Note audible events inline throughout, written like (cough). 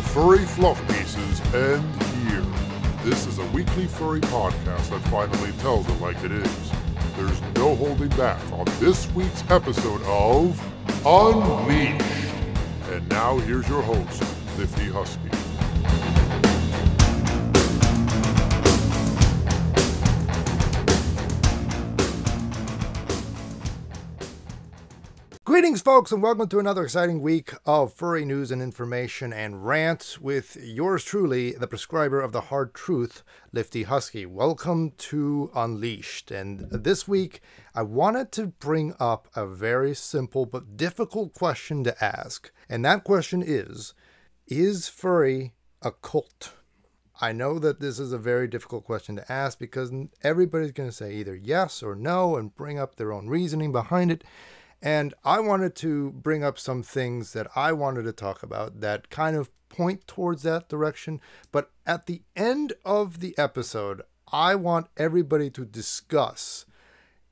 The furry fluff pieces end here. This is a weekly furry podcast that finally tells it like it is. There's no holding back on this week's episode of Unleashed. And now here's your host, Lifty Husky. Greetings, folks, and welcome to another exciting week of furry news and information and rants with yours truly, the prescriber of the hard truth, Lifty Husky. Welcome to Unleashed. And this week, I wanted to bring up a very simple but difficult question to ask. And that question is Is furry a cult? I know that this is a very difficult question to ask because everybody's going to say either yes or no and bring up their own reasoning behind it. And I wanted to bring up some things that I wanted to talk about that kind of point towards that direction. But at the end of the episode, I want everybody to discuss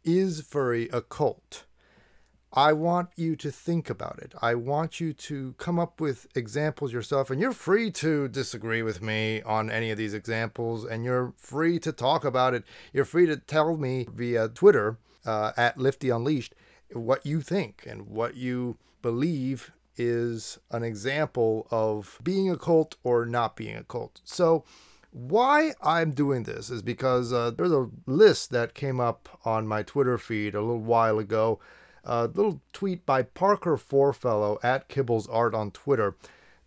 is furry a cult? I want you to think about it. I want you to come up with examples yourself, and you're free to disagree with me on any of these examples, and you're free to talk about it. You're free to tell me via Twitter uh, at Lifty Unleashed what you think and what you believe is an example of being a cult or not being a cult. So, why I'm doing this is because uh, there's a list that came up on my Twitter feed a little while ago. A little tweet by Parker Fourfellow at Kibbles Art on Twitter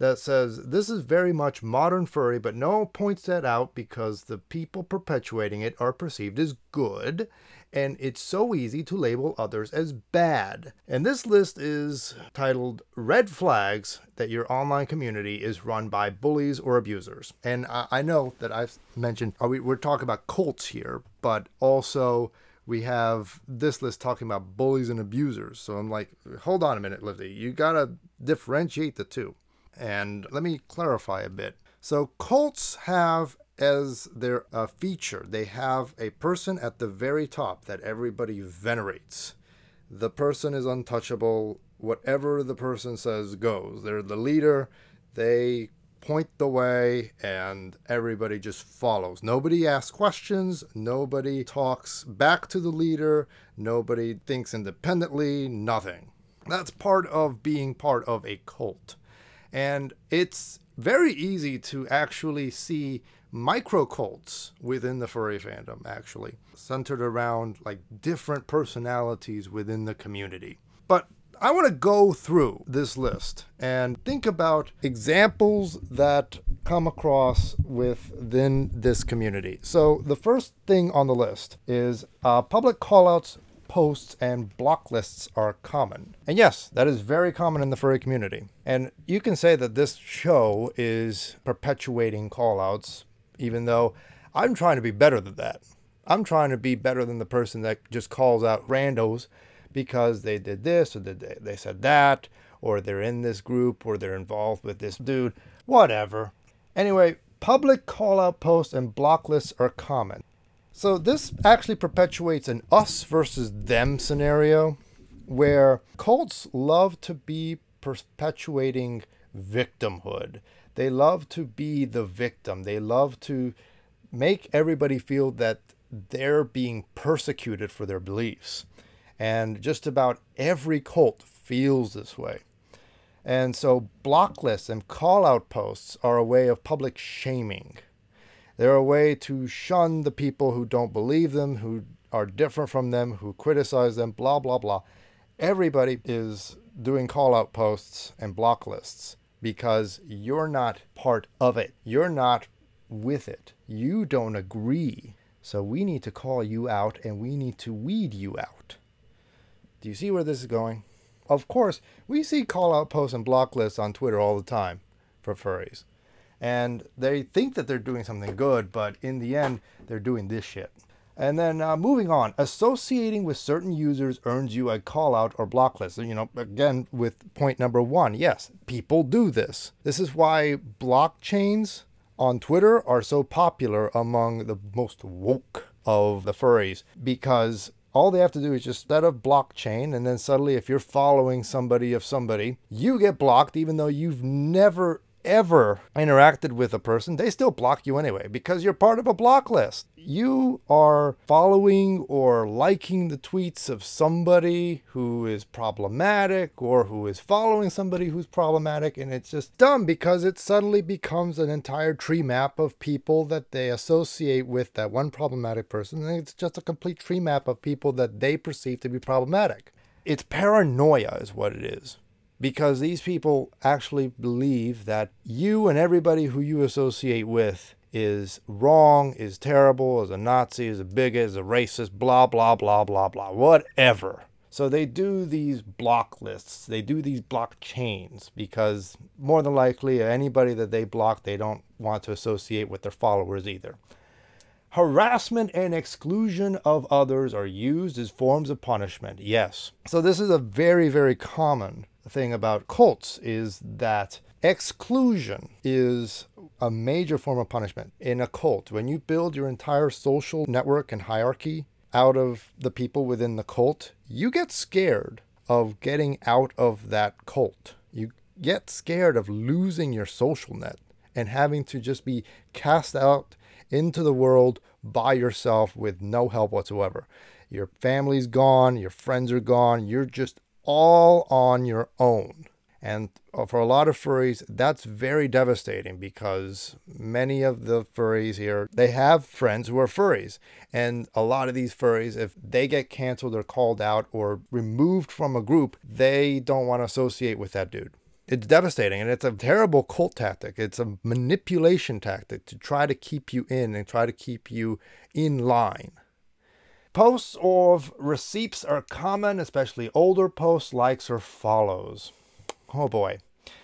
that says this is very much modern furry, but no points that out because the people perpetuating it are perceived as good, and it's so easy to label others as bad. And this list is titled Red Flags That Your Online Community is Run by Bullies or Abusers. And I, know that I've mentioned, uh, we, we're talking about cults here, but also we have this list talking about bullies and abusers. So I'm like, hold on a minute, Lifty. You got to differentiate the two. And let me clarify a bit. So cults have as their uh, feature, they have a person at the very top that everybody venerates. The person is untouchable. Whatever the person says goes. They're the leader. They point the way and everybody just follows. Nobody asks questions, nobody talks back to the leader, nobody thinks independently, nothing. That's part of being part of a cult. And it's very easy to actually see micro cults within the furry fandom, actually, centered around like different personalities within the community. But I want to go through this list and think about examples that come across within this community. So, the first thing on the list is uh, public callouts posts and block lists are common. And yes, that is very common in the furry community. And you can say that this show is perpetuating callouts, even though I'm trying to be better than that. I'm trying to be better than the person that just calls out randos because they did this or they, they said that, or they're in this group or they're involved with this dude, whatever. Anyway, public call out posts and block lists are common. So this actually perpetuates an us versus them scenario where cults love to be perpetuating victimhood. They love to be the victim. They love to make everybody feel that they're being persecuted for their beliefs. And just about every cult feels this way. And so block lists and call out posts are a way of public shaming. They're a way to shun the people who don't believe them, who are different from them, who criticize them, blah, blah, blah. Everybody is doing call out posts and block lists because you're not part of it. You're not with it. You don't agree. So we need to call you out and we need to weed you out. Do you see where this is going? Of course, we see call out posts and block lists on Twitter all the time for furries and they think that they're doing something good, but in the end, they're doing this shit. And then uh, moving on, associating with certain users earns you a call out or block list. You know, again, with point number one, yes, people do this. This is why blockchains on Twitter are so popular among the most woke of the furries because all they have to do is just set a blockchain and then suddenly if you're following somebody of somebody you get blocked even though you've never ever interacted with a person, they still block you anyway because you're part of a block list. You are following or liking the tweets of somebody who is problematic or who is following somebody who's problematic, and it's just dumb because it suddenly becomes an entire tree map of people that they associate with that one problematic person, and it's just a complete tree map of people that they perceive to be problematic. It's paranoia, is what it is because these people actually believe that you and everybody who you associate with is wrong, is terrible, is a Nazi, is a bigot, is a racist, blah, blah, blah, blah, blah, whatever. So they do these block lists, they do these block chains because more than likely anybody that they block, they don't want to associate with their followers either. Harassment and exclusion of others are used as forms of punishment. Yes. So this is a very, very common thing about cults is that exclusion is a major form of punishment in a cult. When you build your entire social network and hierarchy out of the people within the cult, you get scared of getting out of that cult. You get scared of losing your social net and having to just be cast out into the world by yourself with no help whatsoever. Your family's gone, your friends are gone, you're just all on your own. And uh, for a lot of furries, that's very devastating because many of the furries here, they have friends who are furries. And a lot of these furries, if they get canceled or called out or removed from a group, they don't want to associate with that dude. It's devastating and it's a terrible cult tactic. It's a manipulation tactic to try to keep you in and try to keep you in line. Posts of receipts are common, especially older posts, likes, or follows. Oh boy.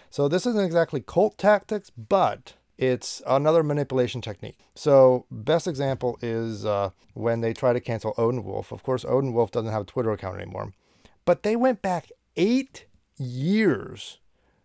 So this isn't exactly cult tactics, but it's another manipulation technique. So best example is uh, when they try to cancel Odin Wolf. Of course, Odin Wolf doesn't have a Twitter account anymore, but they went back eight years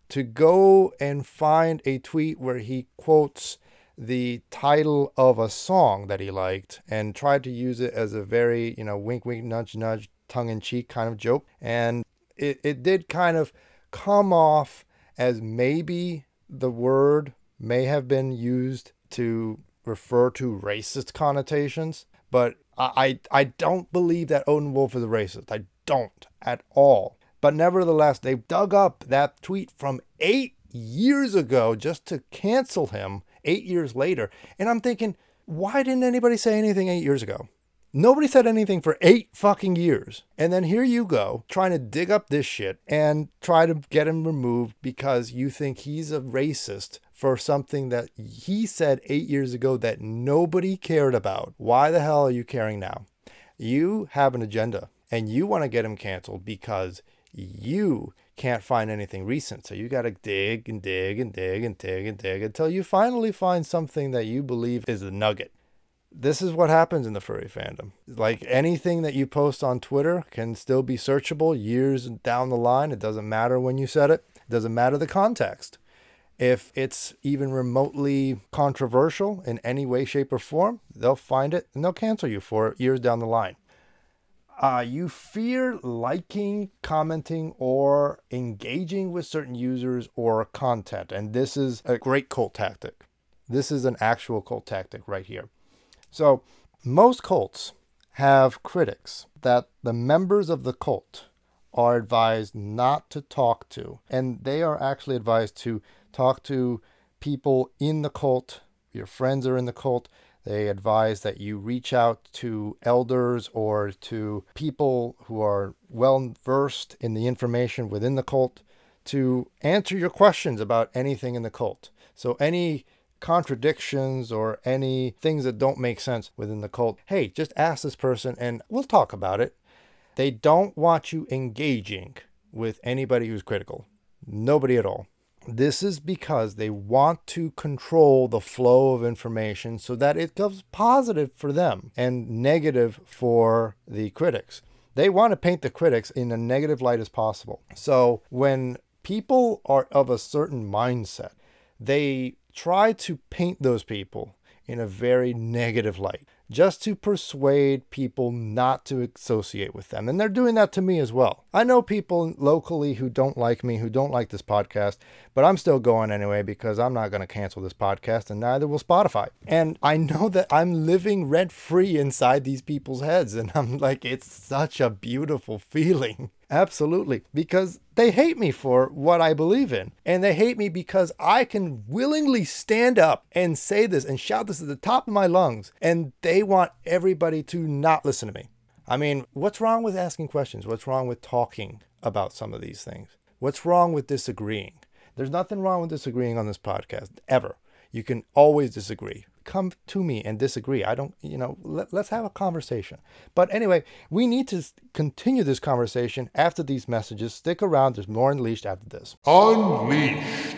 to go and find a tweet where he quotes the title of a song that he liked and tried to use it as a very, you know, wink, wink, nudge, nudge, tongue in cheek kind of joke. And it, it did kind of come off as maybe the word may have been used to refer to racist connotations, but I, I don't believe that Odin Wolf is a racist. I don't at all. But nevertheless, they dug up that tweet from eight years ago just to cancel him eight years later. And I'm thinking, why didn't anybody say anything eight years ago? Nobody said anything for eight fucking years. And then here you go trying to dig up this shit and try to get him removed because you think he's a racist for something that he said eight years ago that nobody cared about. Why the hell are you caring now? You have an agenda and you want to get him canceled because you can't find anything recent. So you got to dig and dig and dig and dig and dig until you finally find something that you believe is the nugget. This is what happens in the furry fandom. Like anything that you post on Twitter can still be searchable years down the line. It doesn't matter when you said it, it doesn't matter the context. If it's even remotely controversial in any way, shape, or form, they'll find it and they'll cancel you for it years down the line uh, you fear liking, commenting, or engaging with certain users or content. And this is a great cult tactic. This is an actual cult tactic right here. So, most cults have critics that the members of the cult are advised not to talk to. And they are actually advised to talk to people in the cult, your friends are in the cult, they advise that you reach out to elders or to people who are well versed in the information within the cult to answer your questions about anything in the cult. So, any contradictions or any things that don't make sense within the cult, hey, just ask this person and we'll talk about it. They don't want you engaging with anybody who's critical. Nobody at all. This is because they want to control the flow of information so that it goes positive for them and negative for the critics. They want to paint the critics in a negative light as possible. So when people are of a certain mindset, they try to paint those people in a very negative light just to persuade people not to associate with them. And they're doing that to me as well. I know people locally who don't like me, who don't like this podcast, but I'm still going anyway because I'm not going to cancel this podcast and neither will Spotify. And I know that I'm living rent free inside these people's heads. And I'm like, it's such a beautiful feeling. (laughs) Absolutely. Because they hate me for what I believe in. And they hate me because I can willingly stand up and say this and shout this at the top of my lungs. And they want everybody to not listen to me. I mean, what's wrong with asking questions? What's wrong with talking about some of these things? What's wrong with disagreeing? There's nothing wrong with disagreeing on this podcast, ever. You can always disagree come to me and disagree. I don't, you know, let, us have a conversation. But anyway, we need to continue this conversation after these messages. Stick around, there's more Unleashed after this. Unleashed.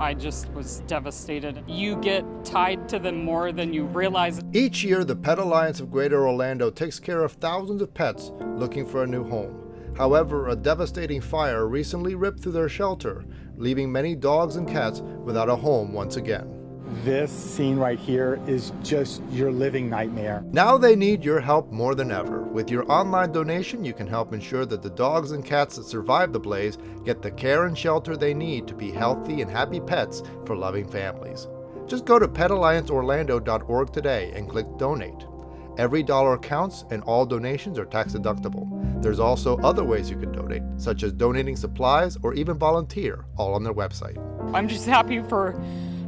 I just was devastated. You get tied to them more than you realize. Each year, the Pet Alliance of Greater Orlando takes care of thousands of pets looking for a new home. However, a devastating fire recently ripped through their shelter, leaving many dogs and cats without a home once again. This scene right here is just your living nightmare. Now they need your help more than ever. With your online donation, you can help ensure that the dogs and cats that survive the blaze get the care and shelter they need to be healthy and happy pets for loving families. Just go to petallianceorlando.org today and click donate. Every dollar counts and all donations are tax deductible. There's also other ways you can donate, such as donating supplies or even volunteer, all on their website. I'm just happy for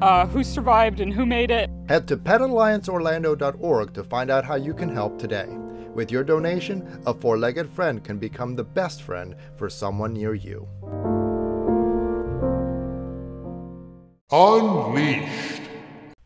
uh, who survived and who made it. Head to petallianceorlando.org to find out how you can help today. With your donation, a four legged friend can become the best friend for someone near you. Unleashed.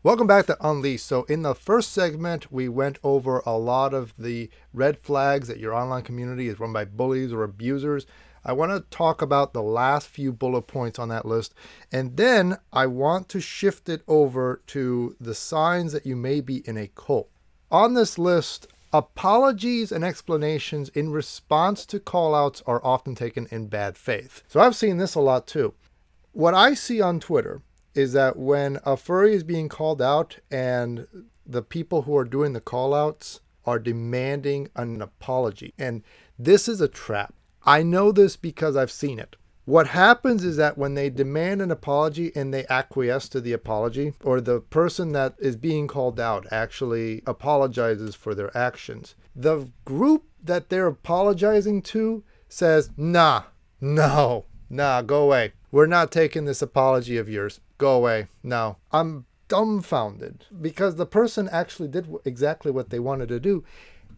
Welcome back to Unleashed. So, in the first segment, we went over a lot of the red flags that your online community is run by bullies or abusers. I want to talk about the last few bullet points on that list. And then I want to shift it over to the signs that you may be in a cult. On this list, apologies and explanations in response to callouts are often taken in bad faith. So, I've seen this a lot too. What I see on Twitter is that when a furry is being called out and the people who are doing the callouts are demanding an apology. And this is a trap. I know this because I've seen it. What happens is that when they demand an apology and they acquiesce to the apology, or the person that is being called out actually apologizes for their actions, the group that they're apologizing to says, nah, no, nah, go away. We're not taking this apology of yours go away. No, I'm dumbfounded because the person actually did exactly what they wanted to do.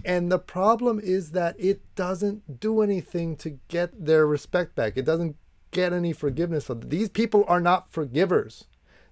And the problem is that it doesn't do anything to get their respect back. It doesn't get any forgiveness. These people are not forgivers.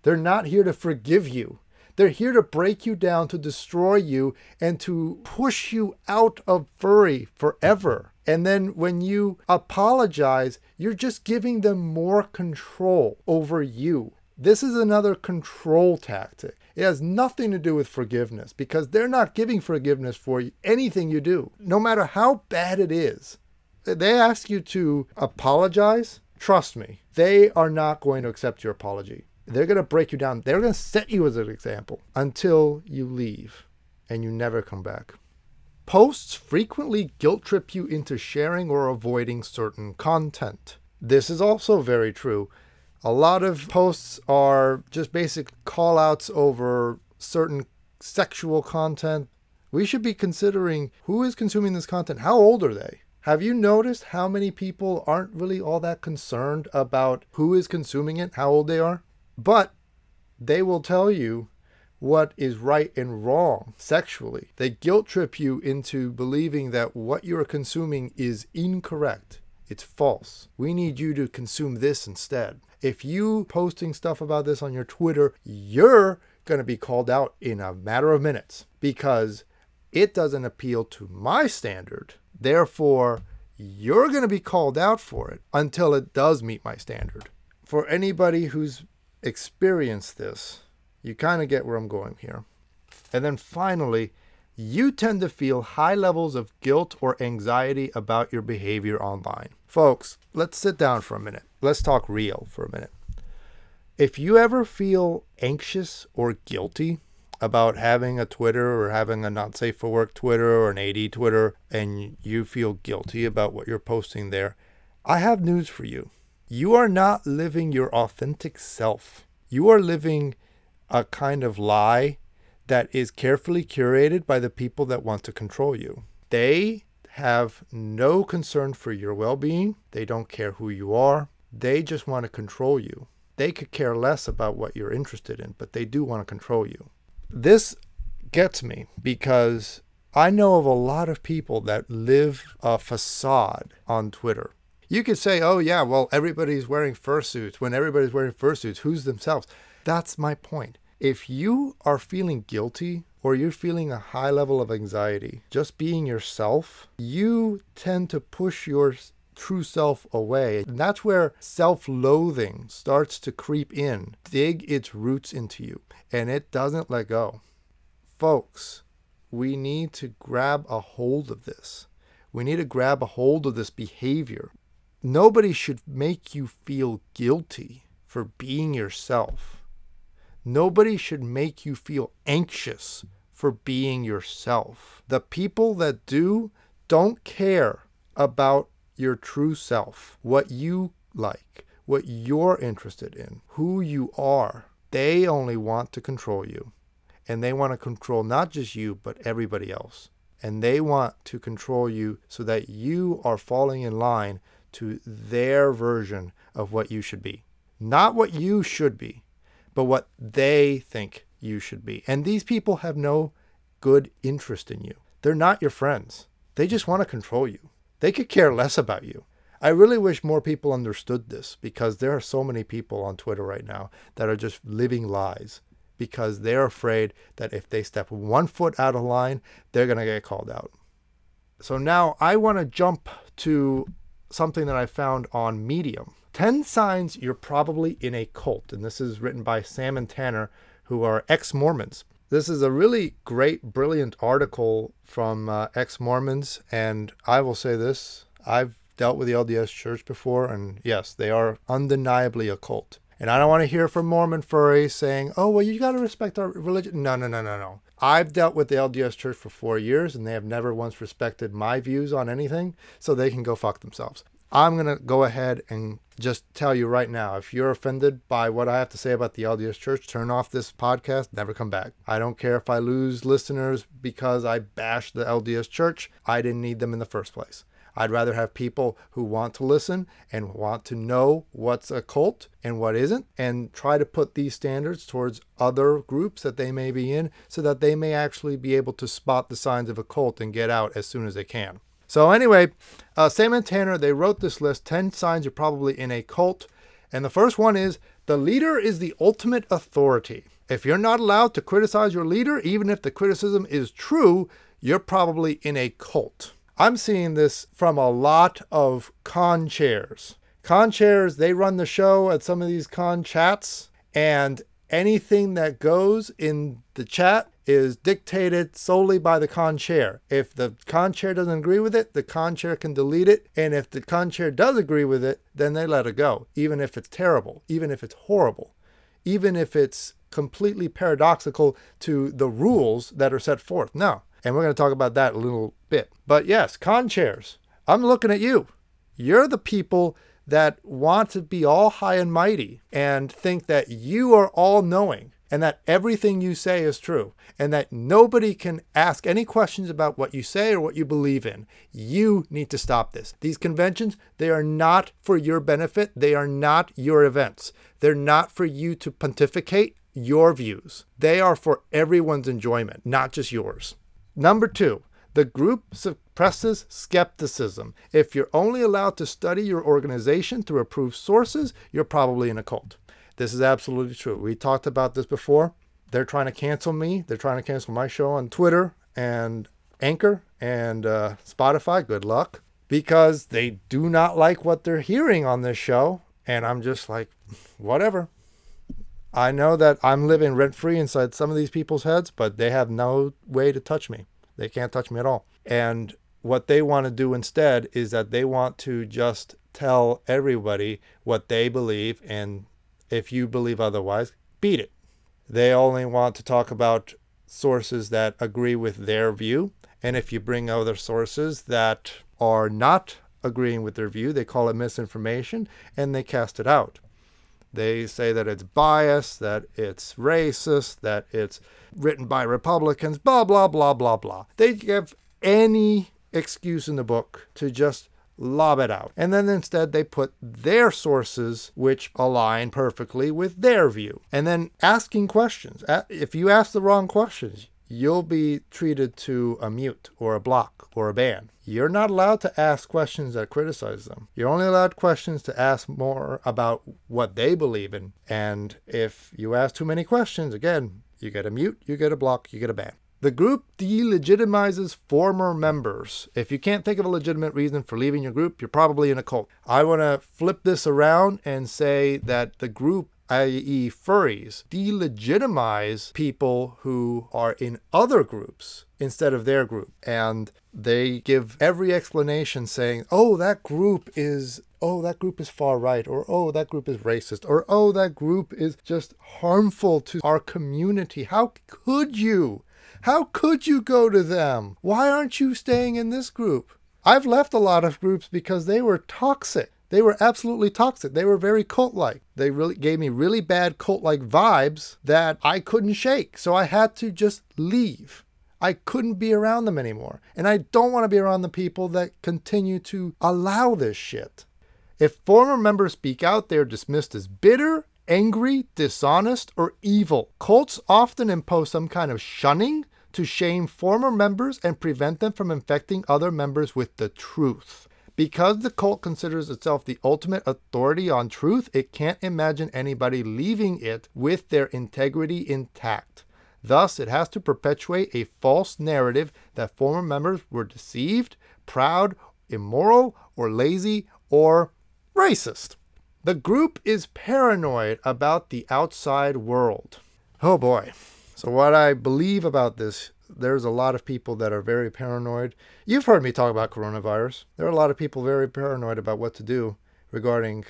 They're not here to forgive you. They're here to break you down, to destroy you, and to push you out of furry forever. And then when you apologize, you're just giving them more control over you. This is another control tactic. It has nothing to do with forgiveness because they're not giving forgiveness for anything you do, no matter how bad it is. They ask you to apologize. Trust me, they are not going to accept your apology. They're going to break you down. They're going to set you as an example until you leave and you never come back. Posts frequently guilt trip you into sharing or avoiding certain content. This is also very true. A lot of posts are just basic call outs over certain sexual content. We should be considering who is consuming this content. How old are they? Have you noticed how many people aren't really all that concerned about who is consuming it, how old they are? But they will tell you what is right and wrong sexually. They guilt trip you into believing that what you're consuming is incorrect. It's false. We need you to consume this instead. If you posting stuff about this on your Twitter, you're going to be called out in a matter of minutes because it doesn't appeal to my standard. Therefore, you're going to be called out for it until it does meet my standard. For anybody who's experienced this, you kind of get where I'm going here. And then finally, you tend to feel high levels of guilt or anxiety about your behavior online. Folks, let's sit down for a minute. Let's talk real for a minute. If you ever feel anxious or guilty about having a Twitter or having a not safe for work Twitter or an AD Twitter and you feel guilty about what you're posting there, I have news for you. You are not living your authentic self. You are living a kind of lie that is carefully curated by the people that want to control you. They have no concern for your well being, they don't care who you are, they just want to control you. They could care less about what you're interested in, but they do want to control you. This gets me because I know of a lot of people that live a facade on Twitter. You could say, oh, yeah, well, everybody's wearing fursuits. When everybody's wearing fursuits, who's themselves? That's my point. If you are feeling guilty or you're feeling a high level of anxiety, just being yourself, you tend to push your true self away. And that's where self loathing starts to creep in, dig its roots into you, and it doesn't let go. Folks, we need to grab a hold of this. We need to grab a hold of this behavior. Nobody should make you feel guilty for being yourself. Nobody should make you feel anxious for being yourself. The people that do don't care about your true self, what you like, what you're interested in, who you are. They only want to control you. And they want to control not just you, but everybody else. And they want to control you so that you are falling in line to their version of what you should be. Not what you should be, but what they think you should be. And these people have no good interest in you. They're not your friends. They just want to control you. They could care less about you. I really wish more people understood this because there are so many people on Twitter right now that are just living lies because they're afraid that if they step one foot out of line, they're going to get called out. So now I want to jump to something that I found on Medium 10 signs you're probably in a cult. And this is written by Sam and Tanner, who are ex Mormons. This is a really great, brilliant article from uh, ex Mormons. And I will say this I've dealt with the LDS church before, and yes, they are undeniably a cult. And I don't want to hear from Mormon furries saying, oh, well, you got to respect our religion. No, no, no, no, no. I've dealt with the LDS church for four years, and they have never once respected my views on anything, so they can go fuck themselves. I'm going to go ahead and just tell you right now if you're offended by what I have to say about the LDS Church, turn off this podcast, never come back. I don't care if I lose listeners because I bash the LDS Church. I didn't need them in the first place. I'd rather have people who want to listen and want to know what's a cult and what isn't, and try to put these standards towards other groups that they may be in so that they may actually be able to spot the signs of a cult and get out as soon as they can. So, anyway, uh, Sam and Tanner, they wrote this list 10 signs you're probably in a cult. And the first one is the leader is the ultimate authority. If you're not allowed to criticize your leader, even if the criticism is true, you're probably in a cult. I'm seeing this from a lot of con chairs. Con chairs, they run the show at some of these con chats, and anything that goes in the chat is dictated solely by the con chair. If the con chair doesn't agree with it, the con chair can delete it. And if the con chair does agree with it, then they let it go, even if it's terrible, even if it's horrible, even if it's completely paradoxical to the rules that are set forth. No. And we're going to talk about that a little bit. But yes, con chairs, I'm looking at you. You're the people that want to be all high and mighty and think that you are all knowing and that everything you say is true, and that nobody can ask any questions about what you say or what you believe in. You need to stop this. These conventions, they are not for your benefit, they are not your events. They're not for you to pontificate your views. They are for everyone's enjoyment, not just yours. Number two, the group suppresses skepticism. If you're only allowed to study your organization through approved sources, you're probably in a cult. This is absolutely true. We talked about this before. They're trying to cancel me. They're trying to cancel my show on Twitter and Anchor and uh, Spotify. Good luck. Because they do not like what they're hearing on this show. And I'm just like, whatever. I know that I'm living rent free inside some of these people's heads, but they have no way to touch me. They can't touch me at all. And what they want to do instead is that they want to just tell everybody what they believe and If you believe otherwise, beat it. They only want to talk about sources that agree with their view. And if you bring other sources that are not agreeing with their view, they call it misinformation and they cast it out. They say that it's biased, that it's racist, that it's written by Republicans, blah, blah, blah, blah, blah. They give any excuse in the book to just lob it out. And then instead they put their sources which align perfectly with their view. And then asking questions. If you ask the wrong questions, you'll be treated to a mute or a block or a ban. You're not allowed to ask questions that criticize them. You're only allowed questions to ask more about what they believe in. And if you ask too many questions, again, you get a mute, you get a block, you get a ban. The group delegitimizes former members. If you can't think of a legitimate reason for leaving your group, you're probably in a cult. I want to flip this around and say that the group i.e., furries, delegitimize people who are in other groups instead of their group. And they give every explanation saying, oh, that group is. Oh, that group is far right, or oh, that group is racist, or oh, that group is just harmful to our community. How could you? How could you go to them? Why aren't you staying in this group? I've left a lot of groups because they were toxic. They were absolutely toxic. They were very cult like. They really gave me really bad cult like vibes that I couldn't shake. So I had to just leave. I couldn't be around them anymore. And I don't want to be around the people that continue to allow this shit. If former members speak out, they're dismissed as bitter, angry, dishonest, or evil. Cults often impose some kind of shunning to shame former members and prevent them from infecting other members with the truth. Because the cult considers itself the ultimate authority on truth, it can't imagine anybody leaving it with their integrity intact. Thus, it has to perpetuate a false narrative that former members were deceived, proud, immoral, or lazy, or racist. The group is paranoid about the outside world. Oh boy. So, what I believe about this there's a lot of people that are very paranoid. You've heard me talk about coronavirus. There are a lot of people very paranoid about what to do regarding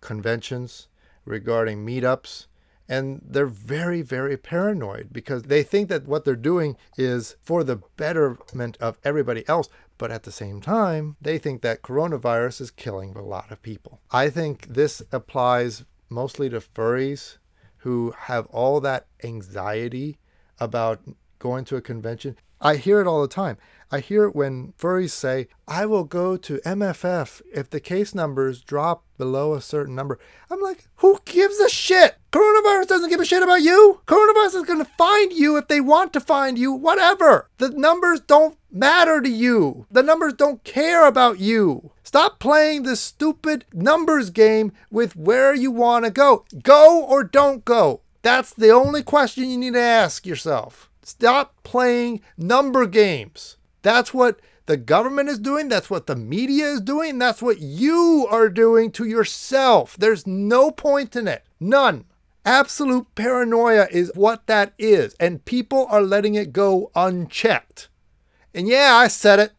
conventions, regarding meetups, and they're very, very paranoid because they think that what they're doing is for the betterment of everybody else. But at the same time, they think that coronavirus is killing a lot of people. I think this applies mostly to furries who have all that anxiety about going to a convention. I hear it all the time. I hear it when furries say, I will go to MFF if the case numbers drop below a certain number. I'm like, who gives a shit? Coronavirus doesn't give a shit about you. Coronavirus is going to find you if they want to find you, whatever. The numbers don't matter to you. The numbers don't care about you. Stop playing this stupid numbers game with where you want to go. Go or don't go. That's the only question you need to ask yourself. Stop playing number games. That's what the government is doing. That's what the media is doing. That's what you are doing to yourself. There's no point in it. None. Absolute paranoia is what that is. And people are letting it go unchecked. And yeah, I said it.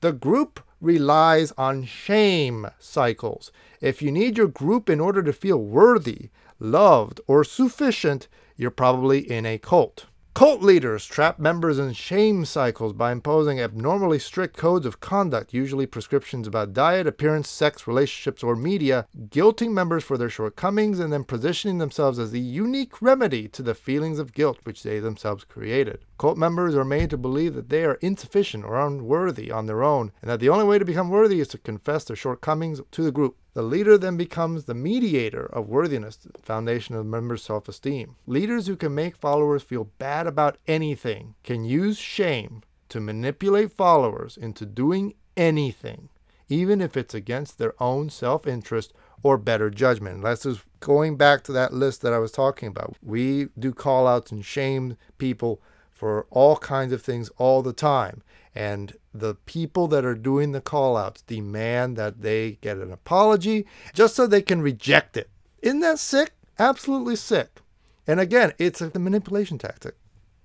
The group relies on shame cycles. If you need your group in order to feel worthy, loved, or sufficient, you're probably in a cult. Cult leaders trap members in shame cycles by imposing abnormally strict codes of conduct, usually prescriptions about diet, appearance, sex, relationships, or media, guilting members for their shortcomings and then positioning themselves as the unique remedy to the feelings of guilt which they themselves created. Cult members are made to believe that they are insufficient or unworthy on their own, and that the only way to become worthy is to confess their shortcomings to the group. The leader then becomes the mediator of worthiness, the foundation of member's self esteem. Leaders who can make followers feel bad about anything can use shame to manipulate followers into doing anything, even if it's against their own self interest or better judgment. That's just going back to that list that I was talking about. We do call outs and shame people for all kinds of things all the time. And the people that are doing the call outs demand that they get an apology just so they can reject it. Isn't that sick? Absolutely sick. And again, it's a manipulation tactic.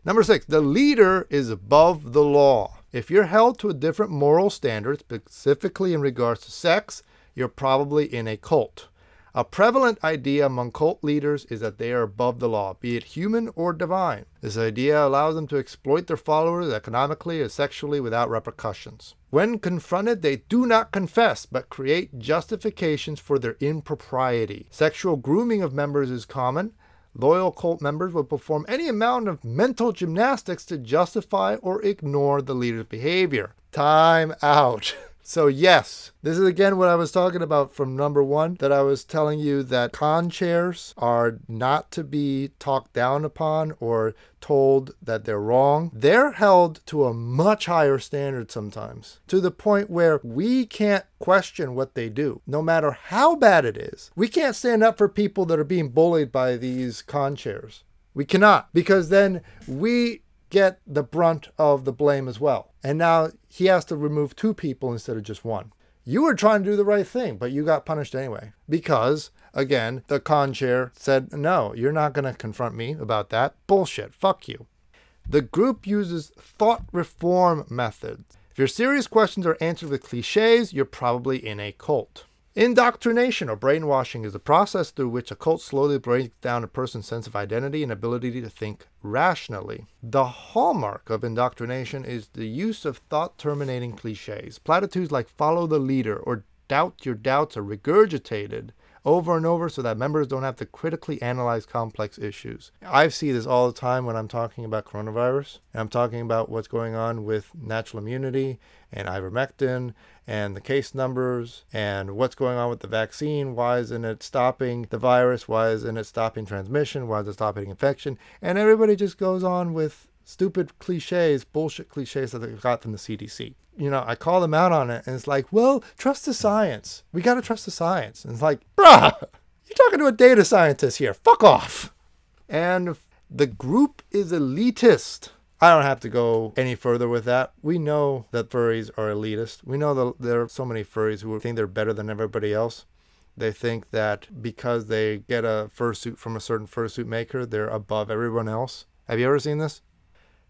Number six, the leader is above the law. If you're held to a different moral standard, specifically in regards to sex, you're probably in a cult. A prevalent idea among cult leaders is that they are above the law, be it human or divine. This idea allows them to exploit their followers economically or sexually without repercussions. When confronted, they do not confess, but create justifications for their impropriety. Sexual grooming of members is common. Loyal cult members will perform any amount of mental gymnastics to justify or ignore the leader's behavior. Time out. (laughs) So, yes, this is again what I was talking about from number one that I was telling you that con chairs are not to be talked down upon or told that they're wrong. They're held to a much higher standard sometimes to the point where we can't question what they do, no matter how bad it is. We can't stand up for people that are being bullied by these con chairs. We cannot because then we get the brunt of the blame as well. And now he has to remove two people instead of just one. You were trying to do the right thing, but you got punished anyway. Because, again, the con chair said, no, you're not going to confront me about that. Bullshit. Fuck you. The group uses thought reform methods. If your serious questions are answered with cliches, you're probably in a cult. Indoctrination or brainwashing is the process through which a cult slowly breaks down a person's sense of identity and ability to think rationally. The hallmark of indoctrination is the use of thought terminating cliches. Platitudes like follow the leader or doubt your doubts are regurgitated over and over so that members don't have to critically analyze complex issues. I see this all the time when I'm talking about coronavirus. And I'm talking about what's going on with natural immunity and ivermectin and the case numbers and what's going on with the vaccine. Why isn't it stopping the virus? Why isn't it stopping transmission? Why is it stopping infection? And everybody just goes on with stupid cliches, bullshit cliches that they got from the CDC you know, I call them out on it, and it's like, well, trust the science. We got to trust the science. And it's like, bruh, you're talking to a data scientist here. Fuck off. And the group is elitist. I don't have to go any further with that. We know that furries are elitist. We know that there are so many furries who think they're better than everybody else. They think that because they get a fursuit from a certain fursuit maker, they're above everyone else. Have you ever seen this?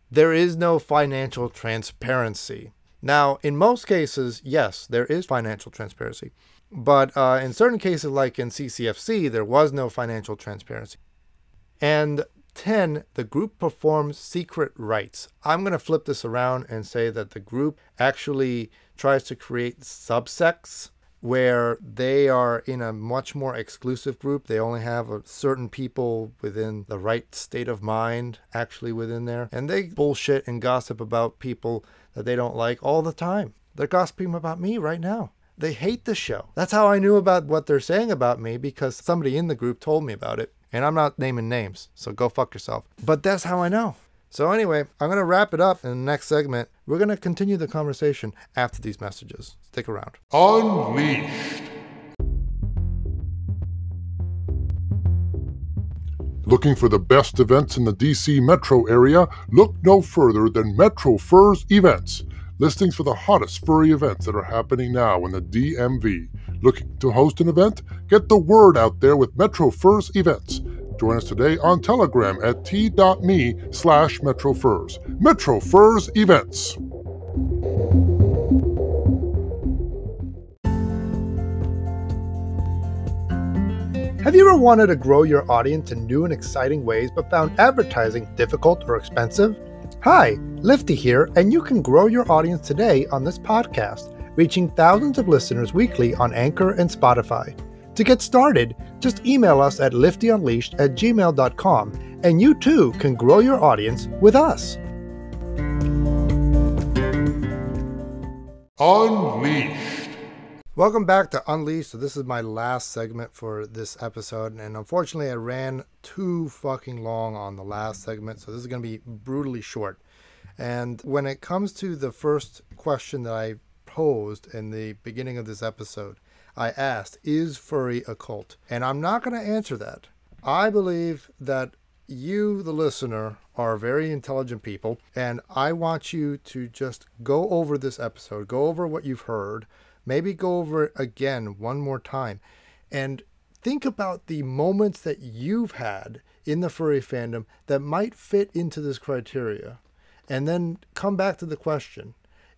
There is no financial transparency. Now, in most cases, yes, there is financial transparency. But uh, in certain cases, like in CCFC, there was no financial transparency. And 10, the group performs secret rites. I'm going to flip this around and say that the group actually tries to create subsects where they are in a much more exclusive group. They only have a certain people within the right state of mind actually within there. And they bullshit and gossip about people that they don't like all the time. They're gossiping about me right now. They hate the show. That's how I knew about what they're saying about me because somebody in the group told me about it. And I'm not naming names, so go fuck yourself. But that's how I know. So, anyway, I'm going to wrap it up in the next segment. We're going to continue the conversation after these messages. Stick around. Unleashed. Looking for the best events in the DC metro area? Look no further than Metro Furs Events. Listings for the hottest furry events that are happening now in the DMV. Looking to host an event? Get the word out there with Metro Furs Events. Join us today on Telegram at t.me slash Metro Furs. Metro Furs Events. Have you ever wanted to grow your audience in new and exciting ways but found advertising difficult or expensive? Hi, Lifty here, and you can grow your audience today on this podcast, reaching thousands of listeners weekly on Anchor and Spotify. To get started, just email us at liftyunleashed at gmail.com, and you too can grow your audience with us. Unleashed. Welcome back to Unleashed. So this is my last segment for this episode, and unfortunately, I ran too fucking long on the last segment, so this is going to be brutally short. And when it comes to the first question that I posed in the beginning of this episode, I asked, "Is furry a cult?" And I'm not going to answer that. I believe that you, the listener, are very intelligent people, and I want you to just go over this episode, go over what you've heard Maybe go over it again one more time and think about the moments that you've had in the furry fandom that might fit into this criteria. And then come back to the question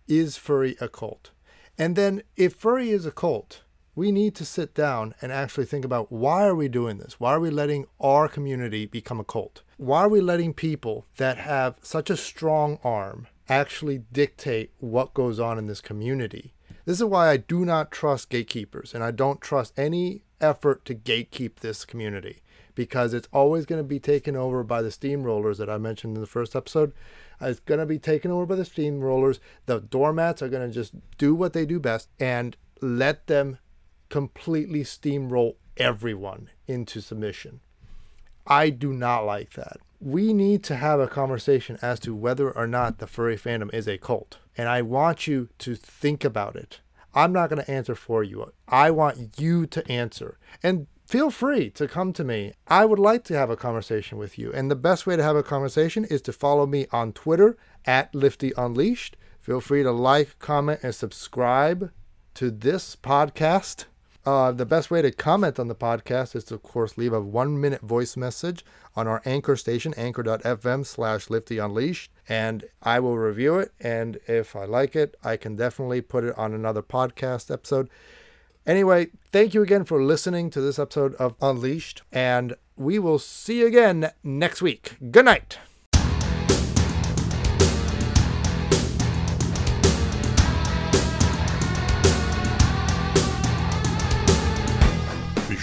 is furry a cult? And then, if furry is a cult, we need to sit down and actually think about why are we doing this? Why are we letting our community become a cult? Why are we letting people that have such a strong arm actually dictate what goes on in this community? This is why I do not trust gatekeepers and I don't trust any effort to gatekeep this community because it's always going to be taken over by the steamrollers that I mentioned in the first episode. It's going to be taken over by the steamrollers. The doormats are going to just do what they do best and let them completely steamroll everyone into submission. I do not like that. We need to have a conversation as to whether or not the furry fandom is a cult. And I want you to think about it. I'm not going to answer for you. I want you to answer. And feel free to come to me. I would like to have a conversation with you. And the best way to have a conversation is to follow me on Twitter at Lifty Unleashed. Feel free to like, comment, and subscribe to this podcast. Uh, the best way to comment on the podcast is to, of course, leave a one minute voice message on our anchor station, anchor.fm slash lifty unleashed, and I will review it. And if I like it, I can definitely put it on another podcast episode. Anyway, thank you again for listening to this episode of Unleashed, and we will see you again next week. Good night.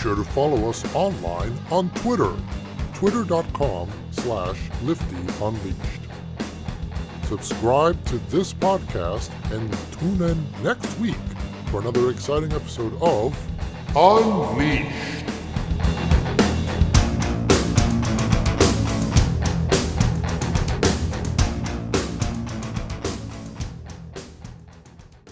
Sure to follow us online on Twitter, twitter.com slash liftyunleashed. Subscribe to this podcast and tune in next week for another exciting episode of Unleashed.